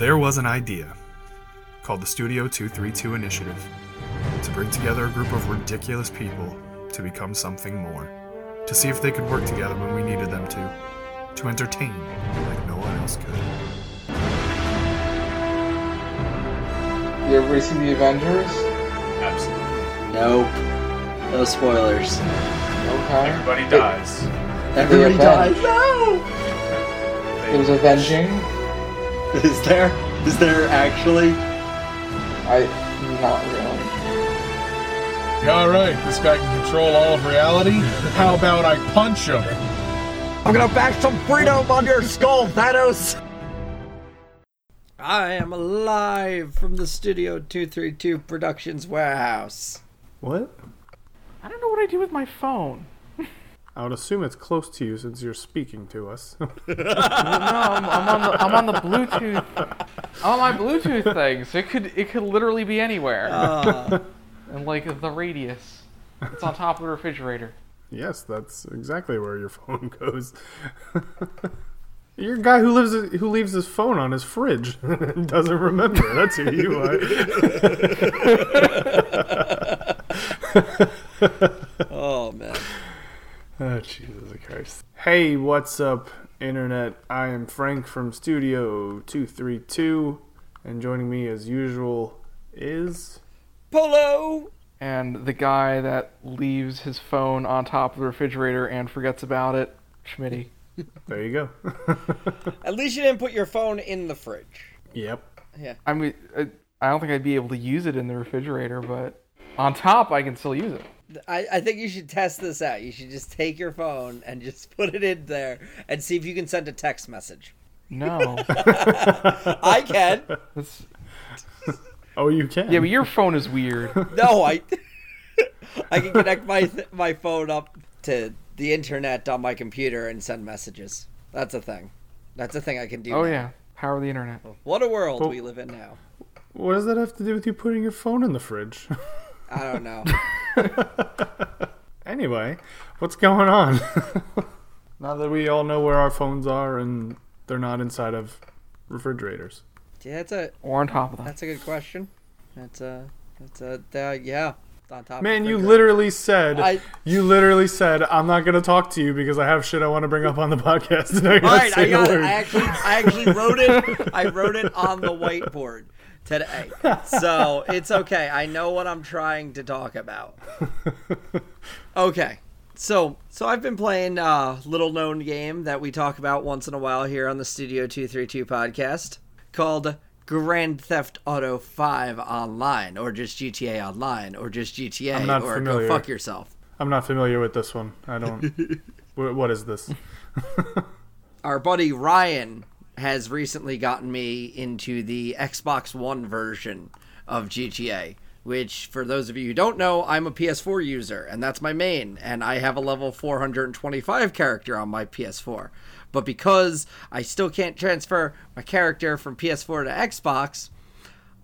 There was an idea called the Studio 232 Initiative to bring together a group of ridiculous people to become something more, to see if they could work together when we needed them to, to entertain like no one else could. You ever see the Avengers? Absolutely. Nope. No spoilers. Okay. Everybody dies. Everybody dies. No! There's avenging. Is there? Is there actually? I not really. Alright, this guy can control all of reality. How about I punch him? I'm gonna bash some freedom on your skull, Thanos! I am alive from the Studio 232 Productions warehouse. What? I don't know what I do with my phone. I would assume it's close to you since you're speaking to us. no, I'm, I'm on the I'm on the Bluetooth. I'm on my Bluetooth thing, so it could it could literally be anywhere. Uh, and like the radius, it's on top of the refrigerator. yes, that's exactly where your phone goes. You're a guy who lives who leaves his phone on his fridge and doesn't remember. That's who you are. oh man. Oh, Jesus Christ. Hey, what's up, Internet? I am Frank from Studio 232, and joining me as usual is. Polo! And the guy that leaves his phone on top of the refrigerator and forgets about it, Schmitty. There you go. At least you didn't put your phone in the fridge. yep. Yeah. I mean, I I don't think I'd be able to use it in the refrigerator, but on top I can still use it. I, I think you should test this out. You should just take your phone and just put it in there and see if you can send a text message. No, I can. That's, Oh, you can. yeah, but your phone is weird. No, I I can connect my th- my phone up to the internet on my computer and send messages. That's a thing. That's a thing I can do. Oh now. yeah, power of the internet. What a world Well- we live in now. What does that have to do with you putting your phone in the fridge? I don't know. anyway, what's going on? now that we all know where our phones are and they're not inside of refrigerators. Yeah, that's a Or on top of that. that's a good question. That's a that's a uh, yeah. On top. of Man, you literally said I- you literally said I'm not gonna talk to you because I have shit I want to bring up on the podcast. And I gotta right, say I the got it. I actually, I actually wrote it. I wrote it on the whiteboard today, so it's okay. I know what I'm trying to talk about. Okay, so so I've been playing a little known game that we talk about once in a while here on the Studio Two Three Two podcast called Grand Theft Auto Five Online, or just GTA Online, or just GTA, I'm not or familiar. go fuck yourself. I'm not familiar with this one. I don't. What is this? our buddy Ryan has recently gotten me into the Xbox One version of GTA, which, for those of you who don't know, I'm a PS4 user, and that's my main, and I have a level 425 character on my PS4. But because I still can't transfer my character from PS4 to Xbox,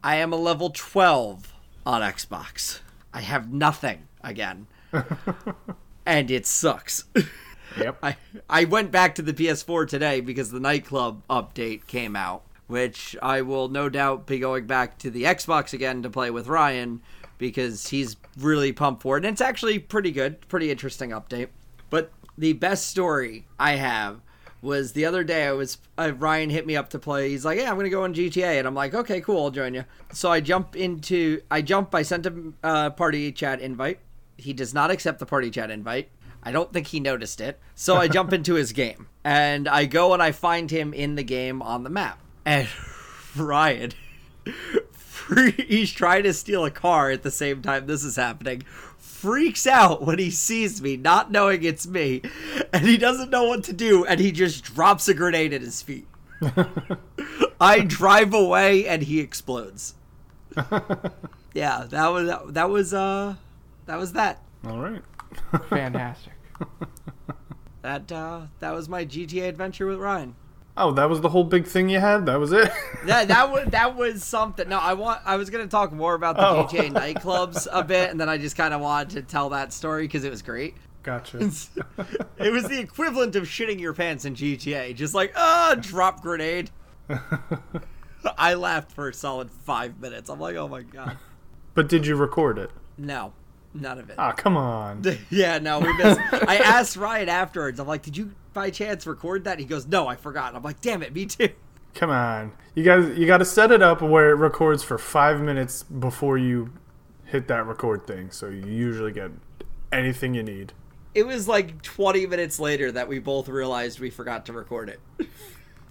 I am a level 12 on Xbox. I have nothing again. and it sucks. Yep. I I went back to the PS4 today because the nightclub update came out, which I will no doubt be going back to the Xbox again to play with Ryan because he's really pumped for it. And it's actually pretty good, pretty interesting update. But the best story I have was the other day I was uh, Ryan hit me up to play. He's like, "Yeah, I'm gonna go on GTA," and I'm like, "Okay, cool, I'll join you." So I jump into I jump. I sent him a party chat invite. He does not accept the party chat invite. I don't think he noticed it. So I jump into his game and I go and I find him in the game on the map. And Ryan, he's trying to steal a car at the same time this is happening. Freaks out when he sees me, not knowing it's me, and he doesn't know what to do, and he just drops a grenade at his feet. I drive away, and he explodes. Yeah, that was that was uh that was that. All right. Fantastic. That uh that was my GTA adventure with Ryan. Oh, that was the whole big thing you had. That was it. That that was that was something. No, I want I was gonna talk more about the Oh. GTA nightclubs a bit, and then I just kind of wanted to tell that story because it was great. gotcha. It was the equivalent of shitting your pants in GTA, just like ah, drop grenade. I laughed for a solid five minutes. I'm like, oh my god. But did you record it? No, none of it. Ah, come on. yeah, no, we missed. I asked Ryan afterwards. I'm like, did you by chance record that? He goes, no, I forgot. I'm like, damn it, me too. Come on. You guys you got to set it up where it records for 5 minutes before you hit that record thing. So you usually get anything you need. It was like 20 minutes later that we both realized we forgot to record it.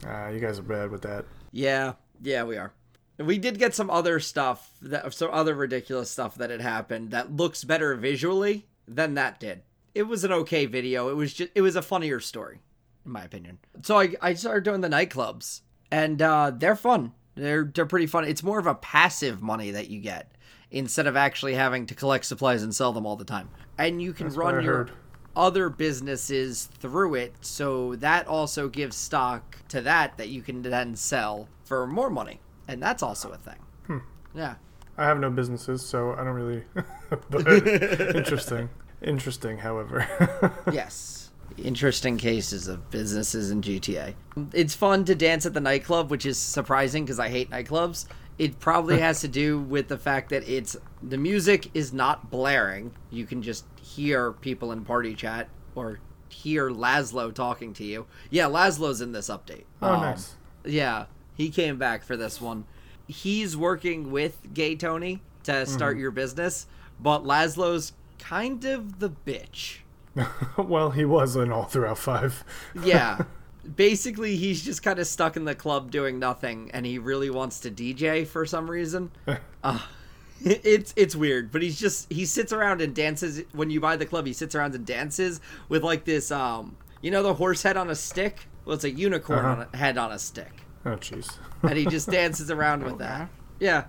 Ah, you guys are bad with that. Yeah, yeah, we are. We did get some other stuff that some other ridiculous stuff that had happened that looks better visually than that did. It was an okay video. It was just it was a funnier story, in my opinion. So I I started doing the nightclubs, and uh, they're fun. They're they're pretty fun. It's more of a passive money that you get instead of actually having to collect supplies and sell them all the time. And you can That's run your heard. other businesses through it, so that also gives stock to that that you can then sell for more money, and that's also a thing. Hmm. Yeah. I have no businesses, so I don't really but interesting. Interesting, however. yes. Interesting cases of businesses in GTA. It's fun to dance at the nightclub, which is surprising because I hate nightclubs. It probably has to do with the fact that it's the music is not blaring. You can just hear people in party chat or hear Lazlow talking to you. Yeah, Lazlow's in this update. oh, Um, nice. Yeah, he came back for this one. He's working with Gay Tony to start your business, but Lazlow's kind of the bitch. well, he was in all throughout 5. Yeah. Basically, he's just kind of stuck in the club doing nothing, and he really wants to DJ for some reason. Uh, it's it's weird, but he's just he sits around and dances. When you buy the club, he sits around and dances with like this, um, you know, the horse head on a stick. Well, it's a unicorn Uh-huh. on a head on a stick, Oh, jeez. and he just dances around with that. Yeah,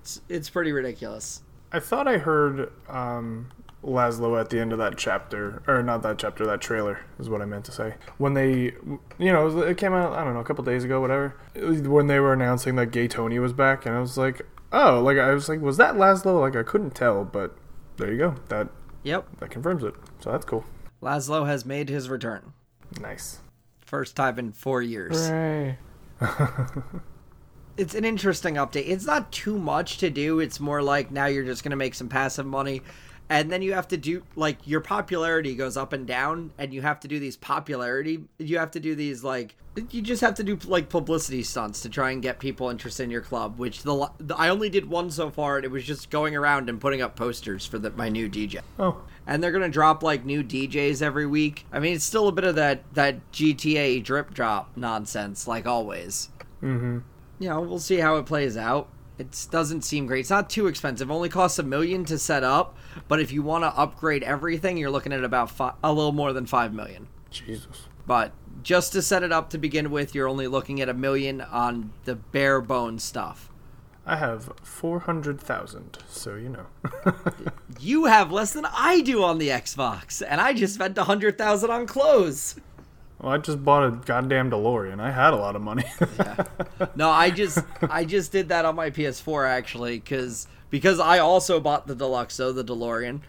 it's, it's pretty ridiculous. I thought I heard um, Lazlow at the end of that chapter, or not that chapter, that trailer is what I meant to say. When they, you know, it came out, I don't know, a couple days ago, whatever. When they were announcing that Gay Tony was back, and I was like, oh, like I was like, was that Lazlow? Like I couldn't tell, but there you go. That Yep, that confirms it. So that's cool. Lazlow has made his return. Nice. First time in four years. Hooray. it's an interesting update. It's not too much to do. It's more like now you're just going to make some passive money. And then you have to do, like, your popularity goes up and down, and you have to do these popularity. You have to do these, like, you just have to do, like, publicity stunts to try and get people interested in your club, which the, the I only did one so far, and it was just going around and putting up posters for the, my new DJ Oh, and they're gonna drop like new DJs every week. I mean, it's still a bit of that that GTA drip drop nonsense, like always. mm-hmm. You know, we'll see how it plays out. It doesn't seem great. It's not too expensive. Only costs a million to set up, but if you want to upgrade everything, you're looking at about a little more than five million. Jesus. But just to set it up to begin with, you're only looking at a million on the bare bones stuff. I have four hundred thousand, so you know. You have less than I do on the Xbox, and I just spent a hundred thousand on clothes. well, I just bought a goddamn DeLorean. I had a lot of money. No, I just I just did that on my PS4 actually cuz because I also bought the Deluxo, the DeLorean.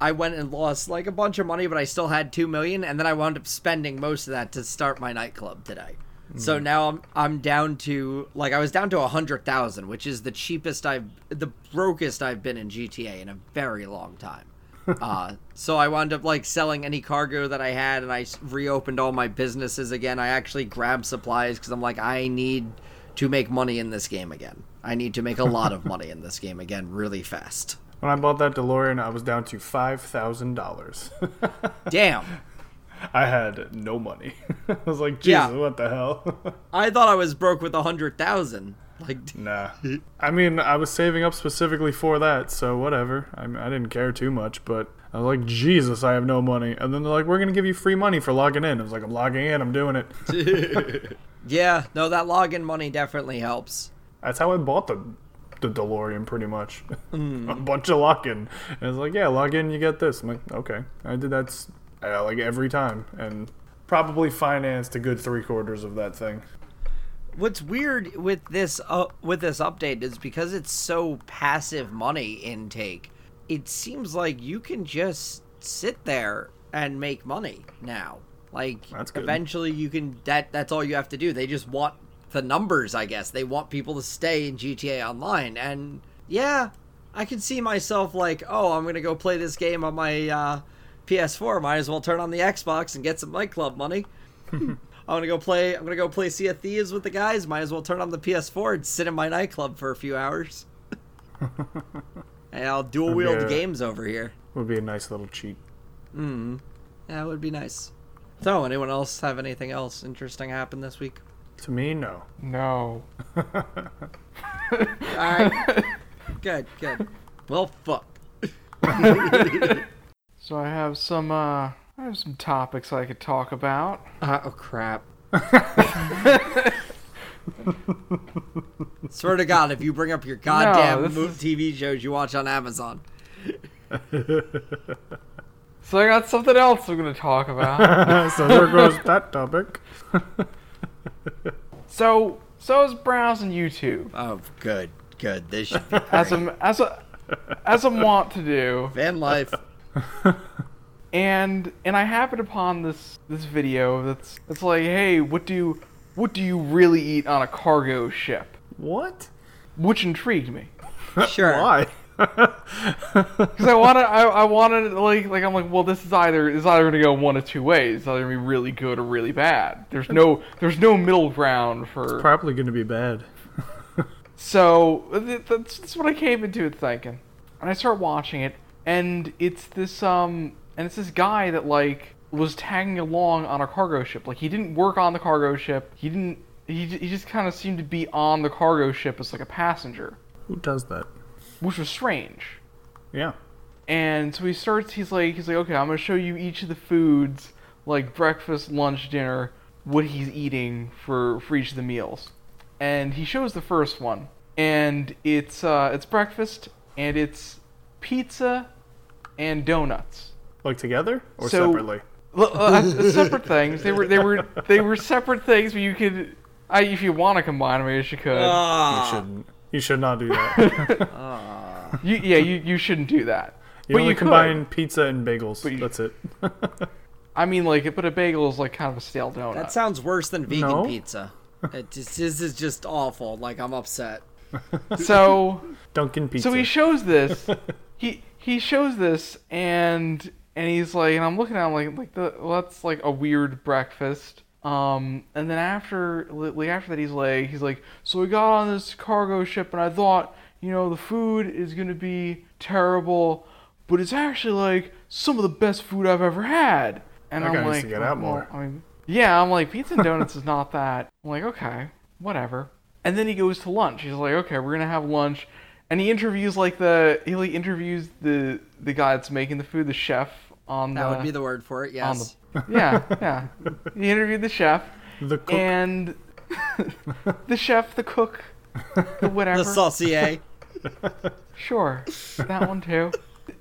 I went and lost like a bunch of money, but I still had 2 million and then I wound up spending most of that to start my nightclub today. So now I'm I'm down to like I was down to a 100,000, which is the cheapest I've the brokest I've been in GTA in a very long time. uh, so I wound up like selling any cargo that I had, and I reopened all my businesses again. I actually grabbed supplies because I'm like, I need to make money in this game again. I need to make a lot of money in this game again, really fast. when I bought that DeLorean, I was down to five thousand dollars. Damn, I had no money. I was like, Jesus, Yeah. what the hell? I thought I was broke with a hundred thousand. Like, nah. I mean, I was saving up specifically for that, so whatever. I, I didn't care too much, but I was like, Jesus, I have no money. And then they're like, we're going to give you free money for logging in. I was like, I'm logging in, I'm doing it. yeah, no, that login money definitely helps. That's how I bought the the DeLorean, pretty much. Hmm. a bunch of login. And it's like, yeah, log in, you get this. I'm like, okay. I did that uh, like every time, and probably financed a good three quarters of that thing. What's weird with this uh, with this update is because it's so passive money intake. It seems like you can just sit there and make money now. Like eventually you can that that's all you have to do. They just want the numbers, I guess. They want people to stay in GTA Online. And yeah, I can see myself like, oh, I'm going to go play this game on my uh, PS4. Might as well turn on the Xbox and get some nightclub money. I'm gonna go play. I'm gonna go play Sea of Thieves with the guys. Might as well turn on the PS4 and sit in my nightclub for a few hours. and I'll dual wield Yeah. games over here. Would be a nice little cheat. Hmm. That would be nice. So, anyone else have anything else interesting happen this week? To me, no. No. All right. good, good. Well, fuck. So I have some uh I have some topics I could talk about. Uh, oh crap. Swear to God, if you bring up your goddamn this mo- is- TV shows you watch on Amazon, So I got something else I'm gonna talk about. so there goes that topic. so so I was browsing YouTube oh, good, good. This should be as I'm as a as I'm wont to do. van life. and and I happened upon this this video that's it's like, hey, what do what do you really eat on a cargo ship? What? Which intrigued me Sure. Why? because I wanted I, I wanted like like I'm like, well, this is either is either gonna go one of two ways. It's either gonna be really good or really bad. There's no there's no middle ground for. Probably going to be bad. So th- that's, that's what I came into it thinking, and I start watching it, and it's this um, and it's this guy that like was tagging along on a cargo ship. Like he didn't work on the cargo ship. He didn't. He, he just kind of seemed to be on the cargo ship as like a passenger, Who does that? which was strange. Yeah. And so he starts. He's like, he's like, okay, I'm gonna show you each of the foods, like breakfast, lunch, dinner, what he's eating for for each of the meals. And he shows the first one, and it's uh, it's breakfast, and it's pizza and donuts. Like together or So- separately? L- uh, separate things. They were they were they were separate things, but you could, I, if you want to combine them, I guess you could. You Ah, shouldn't. You should not do that. you, yeah, you, you shouldn't do that. You but only you could. combine pizza and bagels. But you- That's it. I mean, like, but a bagel is like kind of a stale donut. that sounds worse than vegan No. pizza. It just, this is just awful. Like I'm upset. so. Dunkin' pizza. So he shows this. he he shows this, and and he's like, and I'm looking at him like like the well, that's like a weird breakfast. Um, and then after like after that, he's like he's like, so we got on this cargo ship, and I thought, you know, the food is gonna be terrible, but it's actually like some of the best food I've ever had. And That I'm like, to get out more. I mean, yeah, I'm like, pizza and donuts is not that. I'm like, okay, whatever. And then he goes to lunch. He's like, okay, we're gonna have lunch, and he interviews like the he like interviews the the guy that's making the food, the chef on That the would be the word for it. on Yes. the yeah yeah. He interviewed the chef the cook. and the chef, the cook, the whatever. The saucier. Sure, that one too.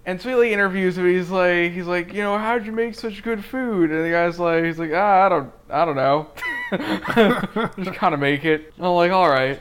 And so he like interviews him. He's like, he's like, you know, how'd you make such good food? And the guy's like, he's like, ah, I don't, I don't know. Just kind of make it. And I'm like, all right.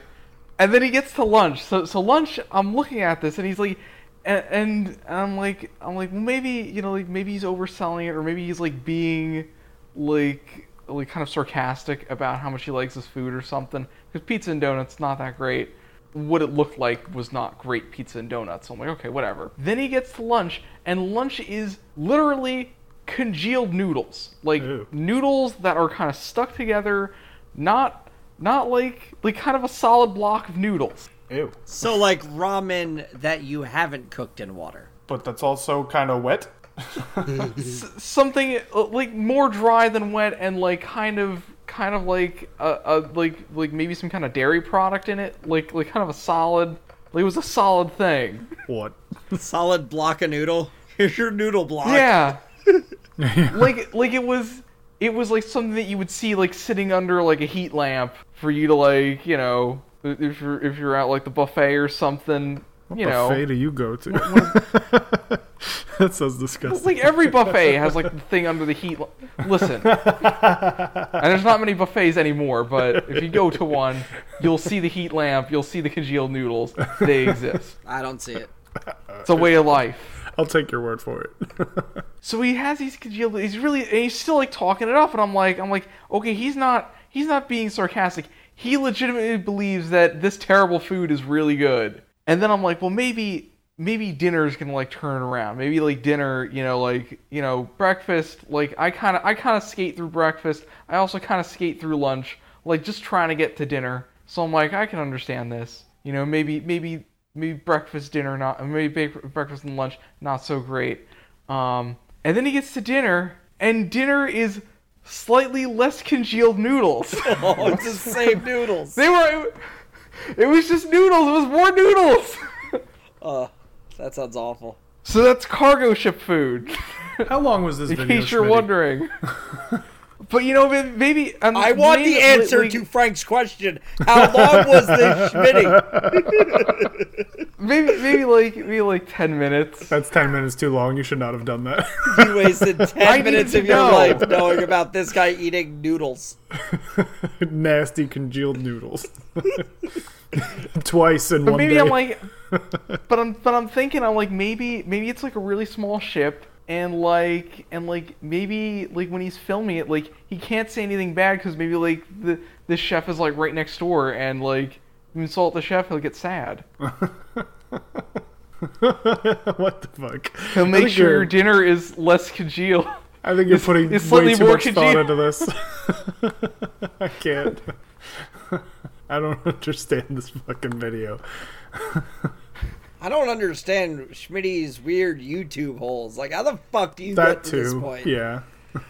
And then he gets to lunch. So, so lunch. I'm looking at this, and he's like, and, and I'm like, I'm like, well, maybe you know, like maybe he's overselling it, or maybe he's like being like, like kind of sarcastic about how much he likes his food or something. Because pizza and donuts not that great what it looked like was not great pizza and donuts. So I'm like, okay, whatever. Then he gets to lunch, and lunch is literally congealed noodles, like Ew. noodles that are kind of stuck together, not not like like kind of a solid block of noodles. Ew. So like ramen that you haven't cooked in water. But that's also kind of wet. S- something uh, like more dry than wet, and like kind of kind of like a, a like like maybe some kind of dairy product in it, like like kind of a solid. Like it was a solid thing. What? Solid block of noodle. Here's your noodle block. Yeah. like like it was it was like something that you would see like sitting under like a heat lamp for you to like, you know, if you're if you're at like the buffet or something, you know. buffet do you go to? that sounds disgusting. Like every buffet has like the thing under the heat. l- Listen, and there's not many buffets anymore, but if you go to one, you'll see the heat lamp, you'll see the congealed noodles. They exist. I don't see it. It's a way of life. I'll take your word for it. So he has these congealed. He's really, and he's still like talking it up, and I'm like, I'm like, okay, he's not, he's not being sarcastic. he legitimately believes that this terrible food is really good. And then I'm like, well, maybe maybe dinner's gonna like turn around. Maybe like dinner, you know, like you know, breakfast. Like I kind of I kind of skate through breakfast. I also kind of skate through lunch. Like just trying to get to dinner. So I'm like, I can understand this. You know, maybe maybe maybe breakfast, dinner, not maybe breakfast and lunch not so great. Um, and then he gets to dinner, and dinner is slightly less congealed noodles. Oh, it's the same noodles. they were. It was just noodles. It was more noodles. Uh, that sounds awful. so that's cargo ship food. How long was this In video? case you're Schmitty? wondering. But you know, maybe um, I want maybe- the answer like- to Frank's question. How long was this Schmitty? maybe maybe like maybe like ten minutes. That's ten minutes too long. You should not have done that. You wasted 10 need minutes to of your know. life knowing about this guy eating noodles. Nasty congealed noodles. Twice in But one maybe day. I'm like, but I'm but I'm thinking I'm like maybe maybe it's like a really small ship and like and like maybe like when he's filming it like he can't say anything bad because maybe like the the chef is like right next door and like you insult the chef he'll get sad. what the fuck? He'll make sure your dinner is less congealed. I think you're it's- putting it's way too more much thought into this. I can't. I don't understand this fucking video. I don't understand Schmitty's weird YouTube holes. Like, how the fuck do you That get to this too. point? Yeah.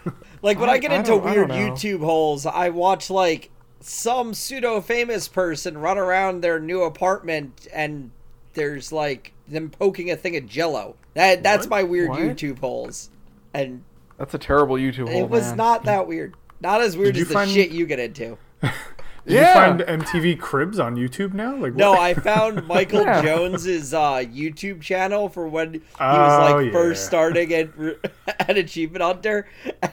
Like, when I, I- get I into weird. YouTube holes, I watch, like, some pseudo famous person run around their new apartment and there's, like, them poking a thing of jello. That That's What? my weird What? YouTube holes. And That's a terrible YouTube hole. it was man. not that weird. Not as weird Did as the find- shit you get into. Did Yeah. you find MTV Cribs on YouTube now? Like No, what? I found Michael Yeah. Jones's uh, YouTube channel for when he was Oh, like first yeah. starting at at Achievement Hunter.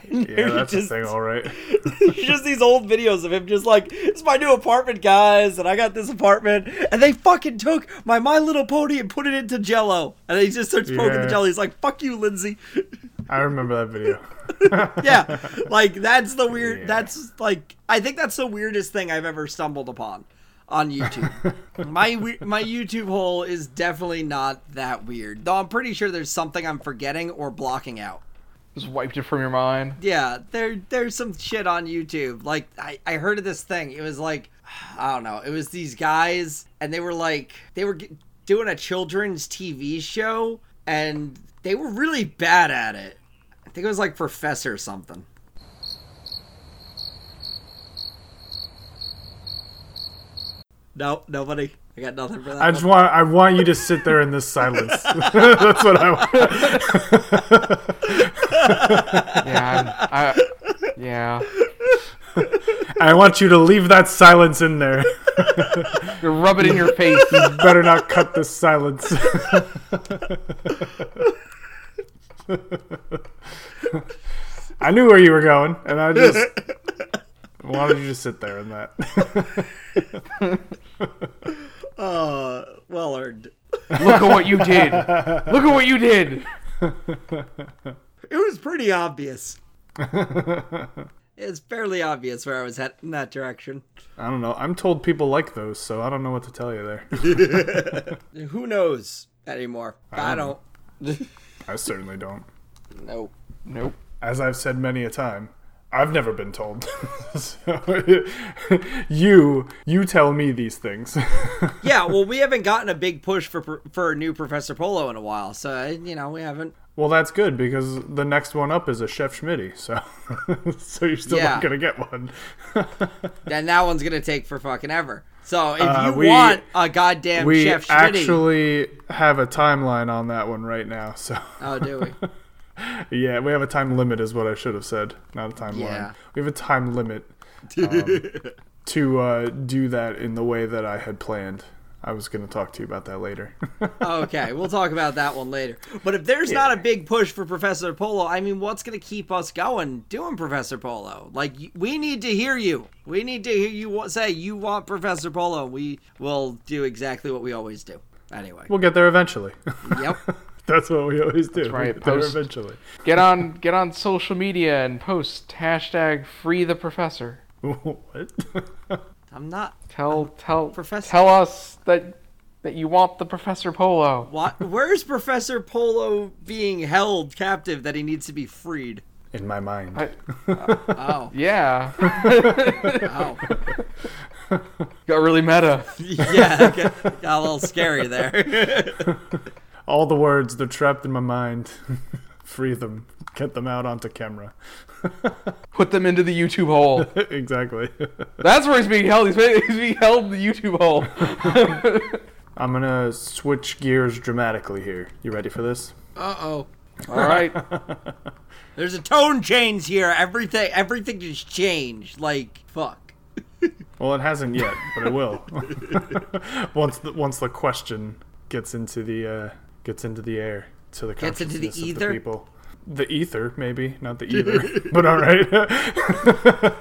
And Yeah, that's just, a thing, all right. just these old videos of him just like, "It's my new apartment, guys, and I got this apartment." And they fucking took my My Little Pony and put it into Jello, and he just starts poking the Yeah. Jello. He's like, "Fuck you, Lindsay." I remember that video. yeah, like that's the weird. Yeah. That's like I think that's the weirdest thing I've ever stumbled upon on YouTube. my we- my YouTube hole is definitely not that weird, though. I'm pretty sure there's something I'm forgetting or blocking out. Just wiped it from your mind. Yeah, there there's some shit on YouTube. Like I I heard of this thing. It was like I don't know. It was these guys and they were like they were g- doing a children's TV show and they were really bad at it. I think it was like Professor something. No, nobody. I got nothing for that. I just one. want I want you to sit there in this silence. That's what I want. Yeah, I'm, I, yeah. I want you to leave that silence in there. You rub it in your face. You better not cut this silence. I knew where you were going, and I just wanted you to sit there in that. Uh, well earned. Look at what you did. Look at what you did. It was pretty obvious. it's fairly obvious where I was heading in that direction. I don't know. I'm told people like those, so I don't know what to tell you there. Who knows anymore? I don't. I certainly don't. No. Nope. As I've said many a time, I've never been told. so, you you tell me these things. Yeah, well, we haven't gotten a big push for for a new Professor Polo in a while, so uh, you know we haven't. well, that's good because the next one up is a Chef Schmitty, so so you're still Yeah. not gonna get one. And that one's gonna take for fucking ever. So if Uh, you we- want a goddamn we Chef Schmitty, actually have a timeline on that one right now. So oh, do we? yeah, we have a time limit, is what I should have said, not a timeline. Yeah. We have a time limit um, to uh, do that in the way that I had planned. I was going to talk to you about that later. okay, we'll talk about that one later. But if there's not a big push for Professor Polo, I mean, what's going to keep us going doing Professor Polo? Like, we need to hear you. We need to hear you say you want Professor Polo. We will do exactly what we always do. Anyway. we'll get there eventually. Yep. That's what we always do. right, We'll there post- eventually. Get on get on social media and post hashtag free the professor. what? I'm not. Tell tell Professor- tell us that that you want the Professor Polo. What? Where's Professor Polo being held captive that he needs to be freed? In my mind. I, Oh, yeah, oh. got really meta. yeah, got, got a little scary there. All the words, they're trapped in my mind. Free them. Get them out onto camera. Put them into the YouTube hole. exactly. That's where he's being held. He's being, he's being held in the YouTube hole. I'm gonna switch gears dramatically here. You ready for this? Uh oh. All right. There's a tone change here. Everything, everything just changed. Like fuck. Well, it hasn't yet, but it will. once the once the question gets into the uh, gets into the air to the Gets into the consciousness of ether? people. The ether, maybe not the ether, but all right.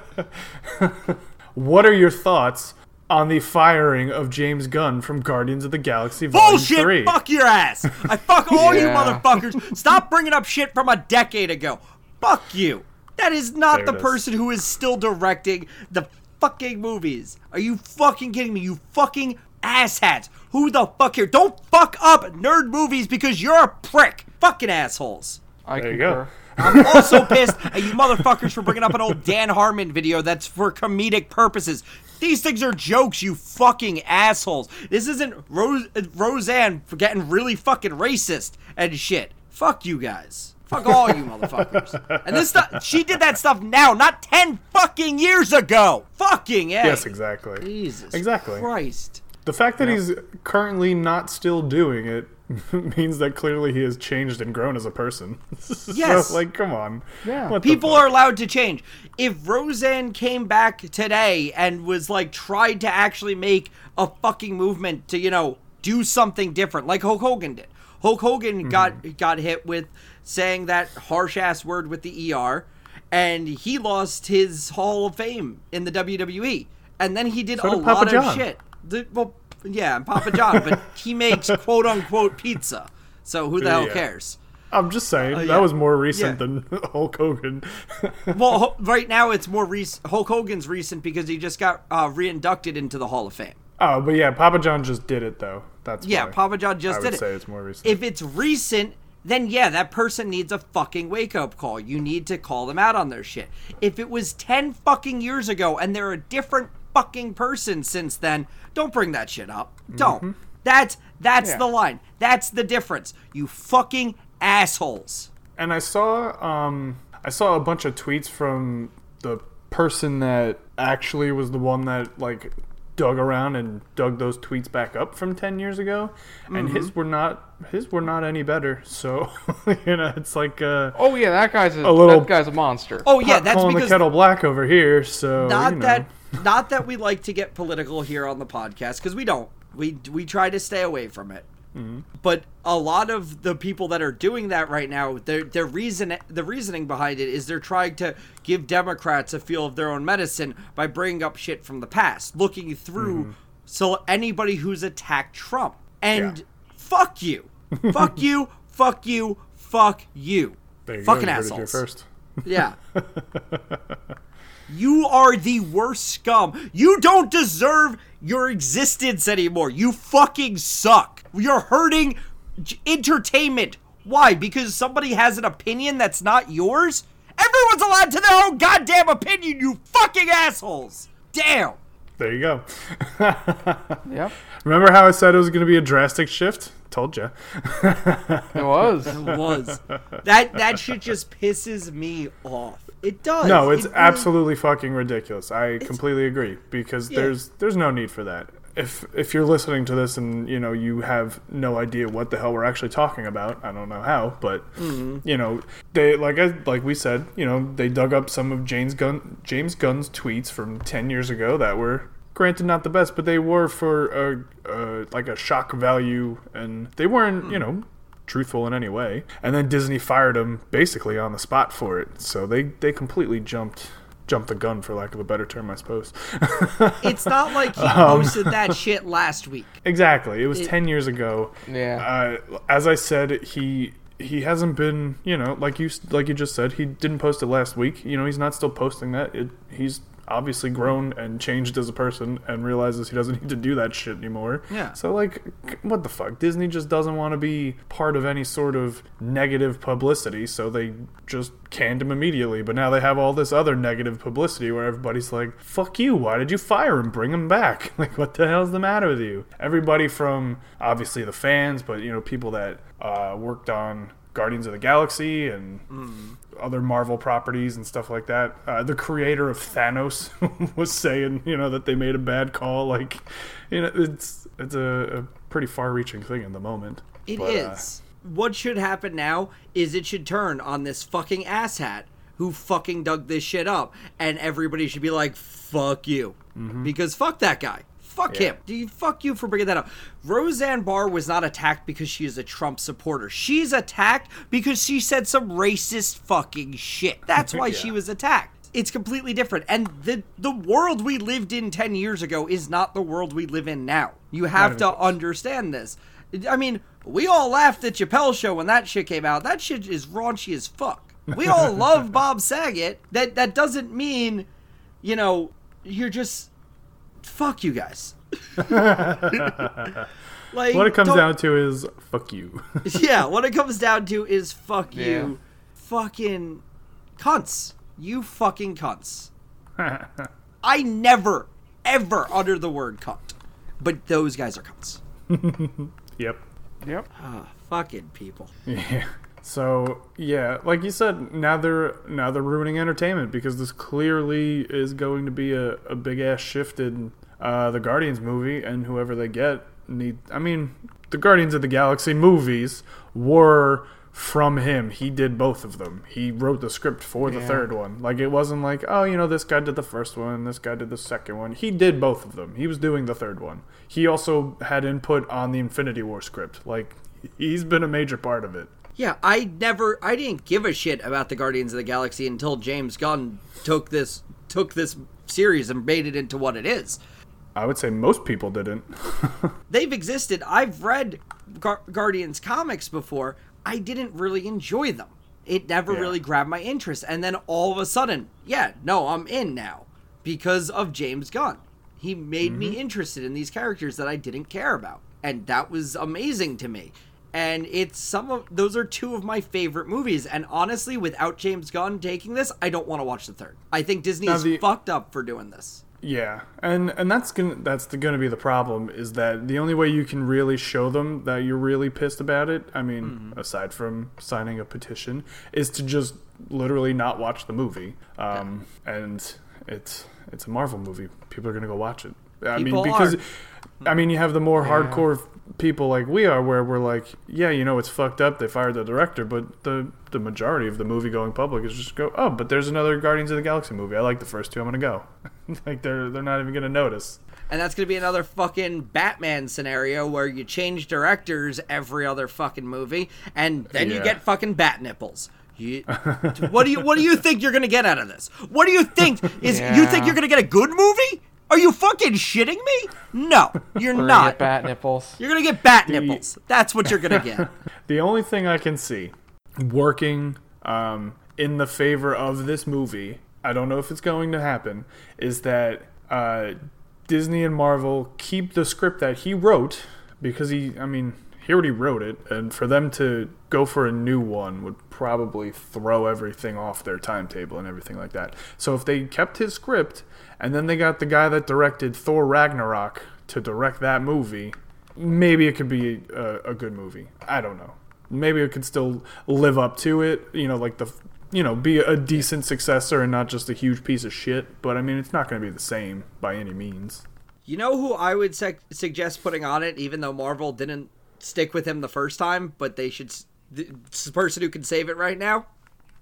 what are your thoughts on the firing of James Gunn from Guardians of the Galaxy Volume Bullshit! Three? Fuck your ass! I fuck all you motherfuckers! Stop bringing up shit from a decade ago. Fuck you. That is not There the it is. person who is still directing the fucking movies. Are you fucking kidding me? You fucking asshats. Who the fuck here? Don't fuck up nerd movies because you're a prick. Fucking assholes. I There you concur. go. I'm also pissed at you motherfuckers for bringing up an old Dan Harmon video that's for comedic purposes. These things are jokes, you fucking assholes. This isn't Rose- Roseanne for getting really fucking racist and shit. Fuck you guys. Fuck all you motherfuckers. And this stuff, she did that stuff now, not 10 fucking years ago. Fucking A. Yes, exactly. Jesus Exactly. Christ. The fact that he's currently not still doing it means that clearly he has changed and grown as a person. Yes. so, like, come on. Yeah. People are allowed to change. If Roseanne came back today and was like tried to actually make a fucking movement to, you know, do something different, like Hulk Hogan did. Hulk Hogan got got hit with saying that harsh ass word with the ER, and he lost his Hall of Fame in the WWE. And then he did So a did lot John. of shit. The, well, yeah, and Papa John, but he makes quote unquote pizza. So who the hell Yeah. cares? I'm just saying yeah. that was more recent Yeah. than Hulk Hogan. Well, right now it's more recent. Hulk Hogan's recent because he just got uh, reinducted into the Hall of Fame. oh, but yeah, Papa John just did it though. That's Yeah, why Papa John just I did would it. say it's more recent. If it's recent, then yeah, that person needs a fucking wake up call. You need to call them out on their shit. If it was 10 fucking years ago and they're a different fucking person since then, don't bring that shit up. Don't. That's that's Yeah. the line. That's the difference. You fucking assholes. and I saw um I saw a bunch of tweets from the person that actually was the one that like dug around and dug those tweets back up from 10 years ago and Mm-hmm. his were not his were not any better so you know it's like uh Oh yeah, that guy's a, A little- that guy's a monster. Oh yeah, that's because the kettle black over here so not you know. that not that we like to get political here on the podcast because we don't. We we try to stay away from it. Mm-hmm. But a lot of the people that are doing that right now their their reason the reasoning behind it is they're trying to give democrats a feel of their own medicine by bringing up shit from the past looking through mm-hmm. so anybody who's attacked trump. And Yeah. fuck you. Fuck you fuck you fuck you. You fucking go, you heard it here assholes. first. Yeah. you are the worst scum. You don't deserve your existence anymore. You fucking suck. You're hurting entertainment. Why? Because somebody has an opinion that's not yours? Everyone's allowed to their own goddamn opinion, you fucking assholes. Damn. there you go Yep, remember how i said it was going to be a drastic shift told you it was. It was. that that shit just pisses me off. It does. No, it's It really- absolutely fucking ridiculous. I completely agree because Yeah. there's there's no need for that. If if you're listening to this and you know you have no idea what the hell we're actually talking about, I don't know how, but Mm-hmm. you know they like I like we said, you know they dug up some of James Gunn James Gunn's tweets from ten years ago that were granted not the best, but they were for a, a like a shock value, and they weren't you know truthful in any way. And then Disney fired him basically on the spot for it. So they they completely jumped jumped the gun for lack of a better term, I suppose. It's not like he Um, posted that shit last week. exactly. It was 10 years ago. Yeah. Uh, as I said, he he hasn't been, you know, like you like you just said, he didn't post it last week. You know, he's not still posting that. It, he's obviously grown and changed as a person and realizes he doesn't need to do that shit anymore. Yeah. So like what the fuck? Disney just doesn't want to be part of any sort of negative publicity, so they just canned him immediately. But now they have all this other negative publicity where everybody's like, "Fuck you. Why did you fire him? Bring him back." Like what the hell's the matter with you? Everybody from obviously the fans, but you know, people that uh, worked on Guardians of the Galaxy and other Marvel properties and stuff like that. Uh, the creator of Thanos was saying, you know, that they made a bad call. Like, you know, it's it's a, a pretty far-reaching thing in the moment. It But, uh, what should happen now is it should turn on this fucking asshat who fucking dug this shit up, and everybody should be like, "Fuck you," because fuck that guy. Fuck. Yeah. him. Do you fuck you for bringing that up? Roseanne Barr was not attacked because she is a Trump supporter. She's attacked because she said some racist fucking shit. That's why she was attacked. It's completely different. And the the world we lived in 10 years ago is not the world we live in now. You have to understand this. I mean, we all laughed at Chappelle's show when that shit came out. That shit is raunchy as fuck. We all love Bob Saget. That that doesn't mean, you know, you're just fuck you guys. like what it comes don't- down to is fuck you. yeah, what it comes down to is fuck Yeah. you, fucking cunts. You fucking cunts. I never, ever utter the word cunt, but those guys are cunts. yep. Yep. Ah, fucking people. Yeah. So yeah, like you said, now they're now they're ruining entertainment because this clearly is going to be a, a big ass shift in uh, the Guardians movie, and whoever they get need. I mean, the Guardians of the Galaxy movies were from him. He did both of them. He wrote the script for the Yeah. third one. Like it wasn't like, oh, you know, this guy did the first one, this guy did the second one. He did both of them. He was doing the third one. He also had input on the Infinity War script. Like he's been a major part of it. Yeah, I never, I didn't give a shit about the Guardians of the Galaxy until James Gunn took this, took this series and made it into what it is. I would say most people didn't. they've existed. I've read Gar- Guardians comics before. I didn't really enjoy them. It never Yeah. really grabbed my interest. And then all of a sudden, yeah, no, I'm in now because of James Gunn. He made Mm-hmm. me interested in these characters that I didn't care about. And that was amazing to me. And it's some of those are two of my favorite movies. And honestly, without James Gunn taking this, I don't want to watch the third. I think Disney Now is the- fucked up for doing this. yeah, and and that's gonna that's the, gonna be the problem is that the only way you can really show them that you're really pissed about it. I mean, aside from signing a petition, is to just literally not watch the movie. Um, and it's it's a Marvel movie. People are gonna go watch it. I People mean, because are. I mean, you have the more hardcore people like we are, where we're like, yeah, you know, it's fucked up. They fired the director, but the the majority of the movie going public is just go, oh, but there's another Guardians of the Galaxy movie. I like the first two. I'm gonna go. like they're they're not even gonna notice. And that's going to be another fucking Batman scenario where you change directors every other fucking movie, and then you get fucking bat nipples. You, what do you What do you think you're going to get out of this? What do you think is? You think you're going to get a good movie? Are you fucking shitting me? No, you're We're gonna not. get bat nipples. You're going to get bat nipples. That's what you're going to get. The only thing I can see working um, in the favor of this movie, I don't know if it's going to happen, is that uh, Disney and Marvel keep the script that he wrote because he, I mean, he already wrote it, and for them to go for a new one would probably throw everything off their timetable and everything like that. So if they kept his script and then they got the guy that directed Thor Ragnarok to direct that movie, maybe it could be a, a good movie. I don't know. Maybe it could still live up to it. You know, like the you know be a decent successor and not just a huge piece of shit. But I mean, it's not going to be the same by any means. You know who I would sec- suggest putting on it, even though Marvel didn't stick with him the first time, but they should. the person who can save it right now,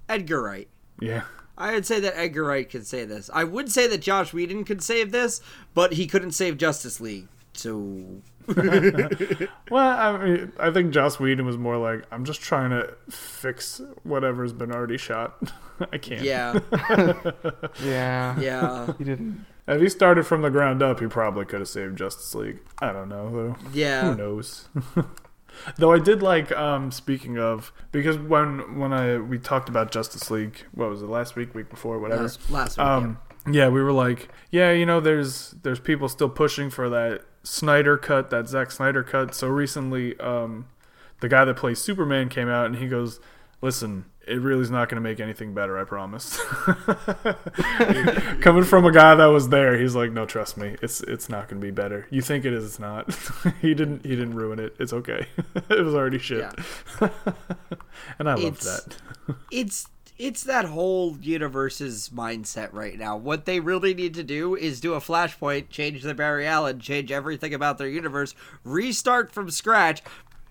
Edgar Wright. Yeah. I would say that Edgar Wright could say this. I would say that Joss Whedon could save this, but he couldn't save Justice League. So Well, I mean, I think Joss Whedon was more like, I'm just trying to fix whatever's been already shot. I can't. yeah, Yeah. yeah, He didn't. If he started from the ground up, he probably could have saved Justice League. I don't know though. yeah. Who knows? Though I did like um speaking of because when when I we talked about Justice League, what was it last week, week before, whatever. Last, last week. Um, yeah, we were like, yeah, you know, there's there's people still pushing for that Snyder cut, that Zack Snyder cut. So recently, um, the guy that plays Superman came out and he goes, "Listen, it really is not going to make anything better. I promise." Coming from a guy that was there, he's like, "No, trust me, it's it's not going to be better. You think it is, it's not. he didn't he didn't ruin it. It's okay. it was already shit." and I loved It's- that. it's it's that whole universe's mindset right now. What they really need to do is do a flashpoint, change the Barry Allen, change everything about their universe, restart from scratch,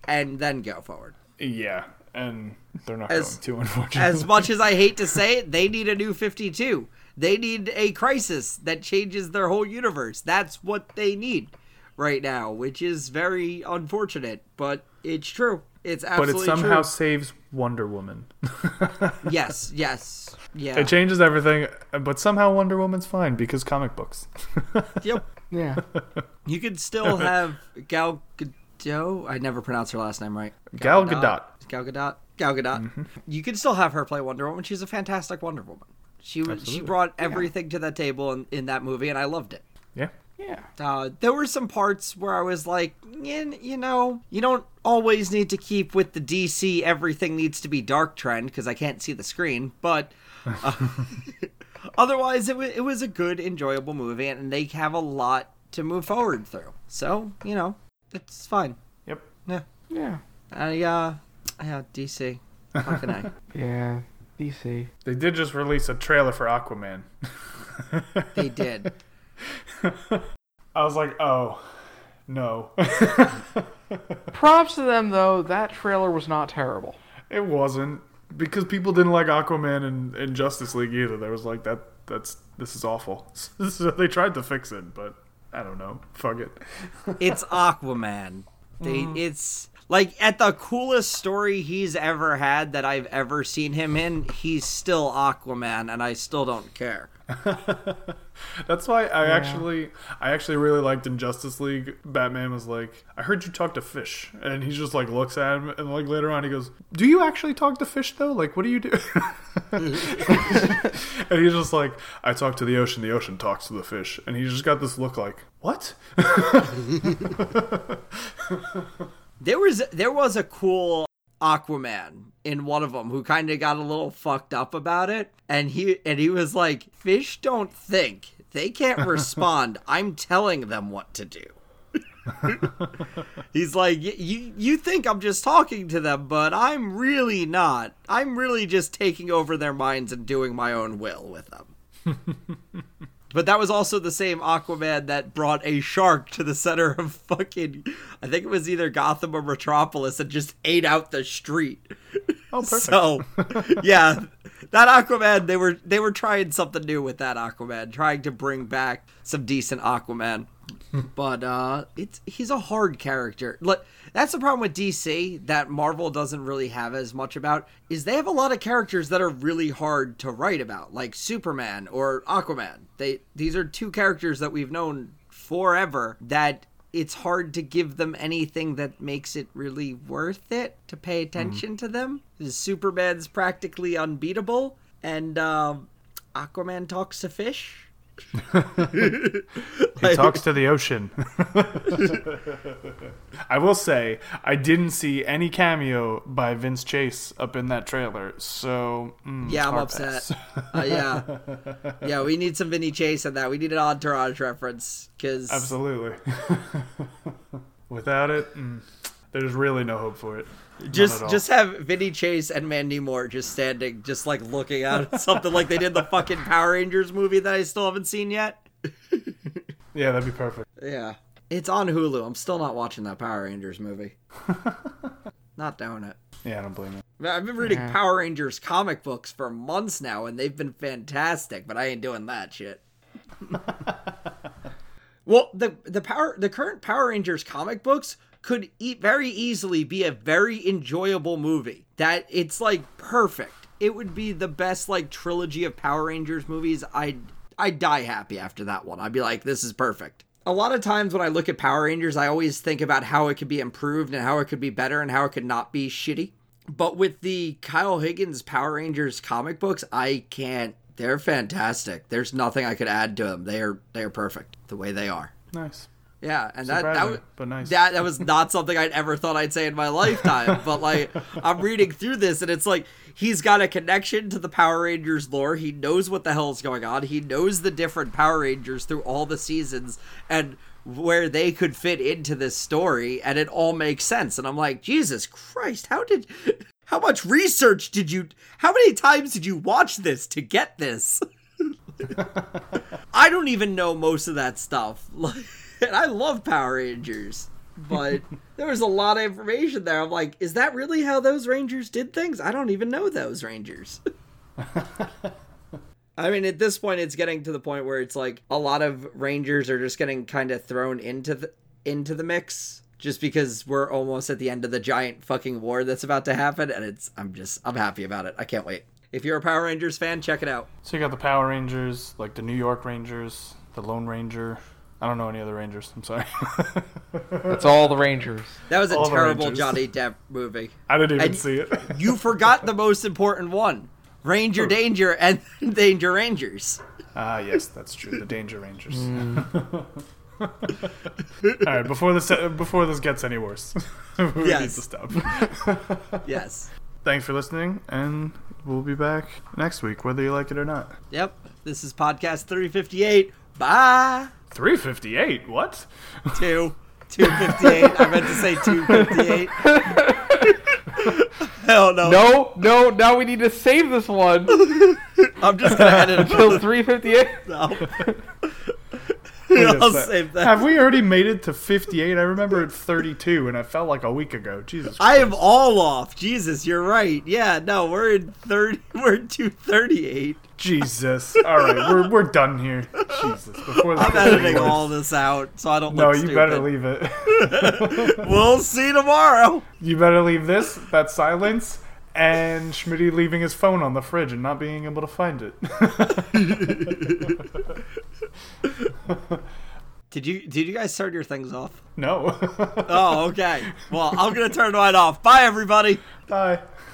and then go forward. Yeah, and they're not As- going to, unfortunately. As much as I hate to say it, they need a new 52. They need a crisis that changes their whole universe. That's what they need right now, which is very unfortunate, but it's true. It's absolutely but it somehow true. saves Wonder Woman. Yes, yes. Yeah. It changes everything, but somehow Wonder Woman's fine because comic books. Yep. Yeah. You could still have Gal Gadot. I never pronounce her last name right. Gal Gadot. Gal Gadot. Gal Gadot. You could still have her play Wonder Woman. She's a fantastic Wonder Woman. She was she brought everything to the table in, in that movie, and I loved it. Yeah. Yeah. Uh, there were some parts where I was like, "Yeah, you know, you don't always need to keep with the DC everything needs to be dark trend because I can't see the screen, but uh, otherwise it, wa it was a good, enjoyable movie, and they have a lot to move forward through. So you know, it's fine. Yep. Yeah, Yeah. I uh, yeah, DC, fucking a. Yeah. DC. They did just release a trailer for Aquaman. They did. I was like, oh, no. Props to them though. That trailer was not terrible. it wasn't. Because people didn't like Aquaman and, and Justice League either. They was like, that. that's this is awful. so they tried to fix it, but I don't know. Fuck it. it's Aquaman. They, mm. it's like at the coolest story he's ever had that I've ever seen him in. He's still Aquaman, and I still don't care. That's why I actually, I actually really liked in Justice League. Batman was like, "I heard you talk to fish," and he just like looks at him, and like later on he goes, "Do you actually talk to fish though? Like, what do you do?" and he's just like, "I talk to the ocean. The ocean talks to the fish," and he just got this look like, "What?" There was there was a cool Aquaman in one of them who kind of got a little fucked up about it, and he and he was like, "Fish don't think. They can't respond. I'm telling them what to do." He's like, "Y- "You you think I'm just talking to them, but I'm really not. I'm really just taking over their minds and doing my own will with them." But that was also the same Aquaman that brought a shark to the center of fucking, I think it was either Gotham or Metropolis and just ate out the street. Oh, perfect. So, yeah, that Aquaman, they were they were trying something new with that Aquaman, trying to bring back some decent Aquaman. But uh it's he's a hard character. Look, that's the problem with DC that Marvel doesn't really have as much about is they have a lot of characters that are really hard to write about, like Superman or Aquaman. They these are two characters that we've known forever that it's hard to give them anything that makes it really worth it to pay attention to them. Superman's practically unbeatable, and um, Aquaman talks to fish. He talks to the ocean. I will say, I didn't see any cameo by Vince Chase up in that trailer, so mm, Yeah, I'm upset. Uh, yeah, yeah, we need some Vinny Chase in that. We need an entourage reference because Absolutely. Without it, mm, there's really no hope for it. None just just have Vinny Chase and Mandy Moore just standing, just like looking at something like they did the fucking Power Rangers movie that I still haven't seen yet. yeah, that'd be perfect. Yeah, it's on Hulu. I'm still not watching that Power Rangers movie. not doing it. Yeah, I don't blame you. I've been reading Yeah. Power Rangers comic books for months now, and they've been fantastic. But I ain't doing that shit. well, the the power the current Power Rangers comic books could e- very easily be a very enjoyable movie. That it's like perfect. It would be the best like trilogy of Power Rangers movies. I'd I'd die happy after that one. I'd be like, this is perfect. a lot of times when I look at Power Rangers, I always think about how it could be improved and how it could be better and how it could not be shitty. But with the Kyle Higgins Power Rangers comic books, I can't. They're fantastic. There's nothing I could add to them. They are they are perfect the way they are. Nice. Yeah, and that that, was, but nice. that that was not something I'd ever thought I'd say in my lifetime. but like, I'm reading through this, and it's like he's got a connection to the Power Rangers lore. He knows what the hell's going on. He knows the different Power Rangers through all the seasons and where they could fit into this story, and it all makes sense. And I'm like, Jesus Christ, how did? How much research did you? How many times did you watch this to get this? I don't even know most of that stuff. Like, and I love Power Rangers, but there was a lot of information there. I'm like, is that really how those Rangers did things? I don't even know those Rangers. I mean, at this point, it's getting to the point where it's like a lot of Rangers are just getting kind of thrown into the into the mix, just because we're almost at the end of the giant fucking war that's about to happen, and it's I'm just I'm happy about it. I can't wait. If you're a Power Rangers fan, check it out. So you got the Power Rangers, like the New York Rangers, the Lone Ranger. I don't know any other Rangers. I'm sorry. That's all the Rangers. That was a All terrible Johnny Depp movie. I didn't even And- see it. You forgot the most important one. Ranger Danger and Danger Rangers. Ah, yes, that's true. The Danger Rangers. All right, before this before this gets any worse, we need to stop. Yes. Thanks for listening, and we'll be back next week, whether you like it or not. Yep. This is podcast 358. Bye. Three fifty eight. What? Two. 258. I meant to say 258. Hell no. No, no. Now we need to save this one I'm just going to edit it. until 358. No. I'll save that. Have we already made it to fifty eight? I remember at thirty two, and it felt like a week ago. Jesus. I am all off. Jesus, you're right. Yeah, no, we're in 30. We're in 238. Jesus. All right, we're we're done here. Jesus. Before I'm editing all this out so I don't No, you better leave it. We'll see tomorrow. You better leave this, that silence, and Schmitty leaving his phone on the fridge and not being able to find it. Did you did you guys start your things off? no. Oh, okay. Well, I'm gonna turn mine off. Bye, everybody. Bye.